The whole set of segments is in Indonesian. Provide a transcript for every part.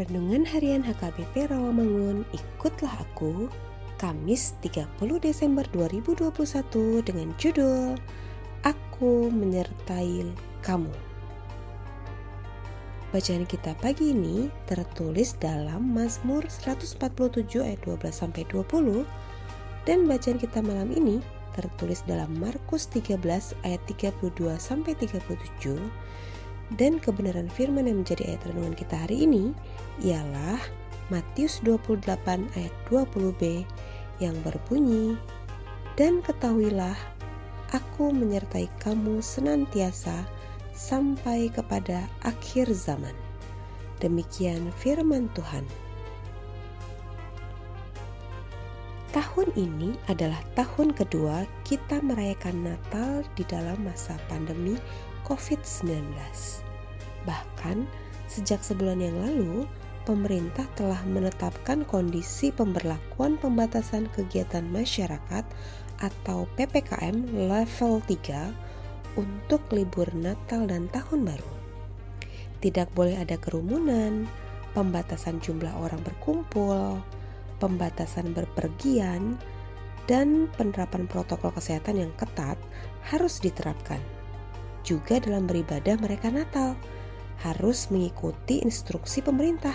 Renungan Harian HKBP Rawamangun, ikutlah aku, Kamis 30 Desember 2021 dengan judul Aku Menyertai Kamu. Bacaan kita pagi ini tertulis dalam Mazmur 147 ayat 12 sampai 20 dan bacaan kita malam ini tertulis dalam Markus 13 ayat 32 sampai 37 dan kebenaran firman yang menjadi ayat renungan kita hari ini ialah Matius 28 ayat 20b yang berbunyi, Dan ketahuilah, aku menyertai kamu senantiasa sampai kepada akhir zaman. Demikian firman Tuhan. Tahun ini adalah tahun kedua kita merayakan Natal di dalam masa pandemi COVID-19. Bahkan, sejak sebulan yang lalu, pemerintah telah menetapkan kondisi pemberlakuan pembatasan kegiatan masyarakat atau PPKM level 3 untuk libur Natal dan Tahun Baru. Tidak boleh ada kerumunan, pembatasan jumlah orang berkumpul, pembatasan berpergian, dan penerapan protokol kesehatan yang ketat harus diterapkan juga dalam beribadah mereka Natal harus mengikuti instruksi pemerintah.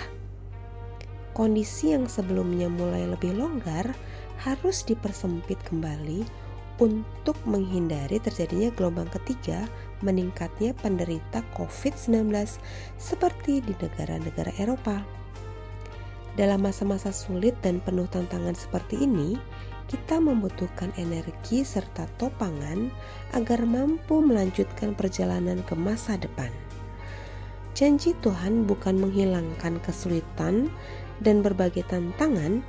Kondisi yang sebelumnya mulai lebih longgar harus dipersempit kembali untuk menghindari terjadinya gelombang ketiga meningkatnya penderita COVID-19 seperti di negara-negara Eropa. Dalam masa-masa sulit dan penuh tantangan seperti ini, kita membutuhkan energi serta topangan agar mampu melanjutkan perjalanan ke masa depan. Janji Tuhan bukan menghilangkan kesulitan dan berbagai tantangan,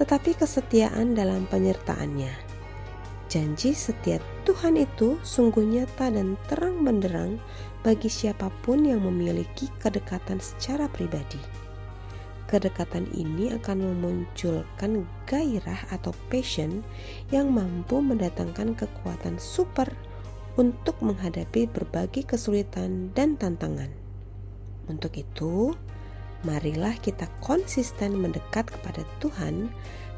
tetapi kesetiaan dalam penyertaannya. Janji setia Tuhan itu sungguh nyata dan terang benderang bagi siapa pun yang memiliki kedekatan secara pribadi. Kedekatan ini akan memunculkan gairah atau passion yang mampu mendatangkan kekuatan super untuk menghadapi berbagai kesulitan dan tantangan. Untuk itu, marilah kita konsisten mendekat kepada Tuhan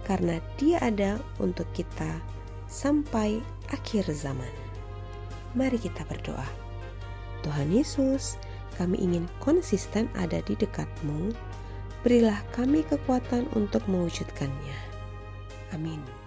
karena Dia ada untuk kita sampai akhir zaman. Mari kita berdoa. Tuhan Yesus, kami ingin konsisten ada di dekatmu berilah kami kekuatan untuk mewujudkannya. Amin.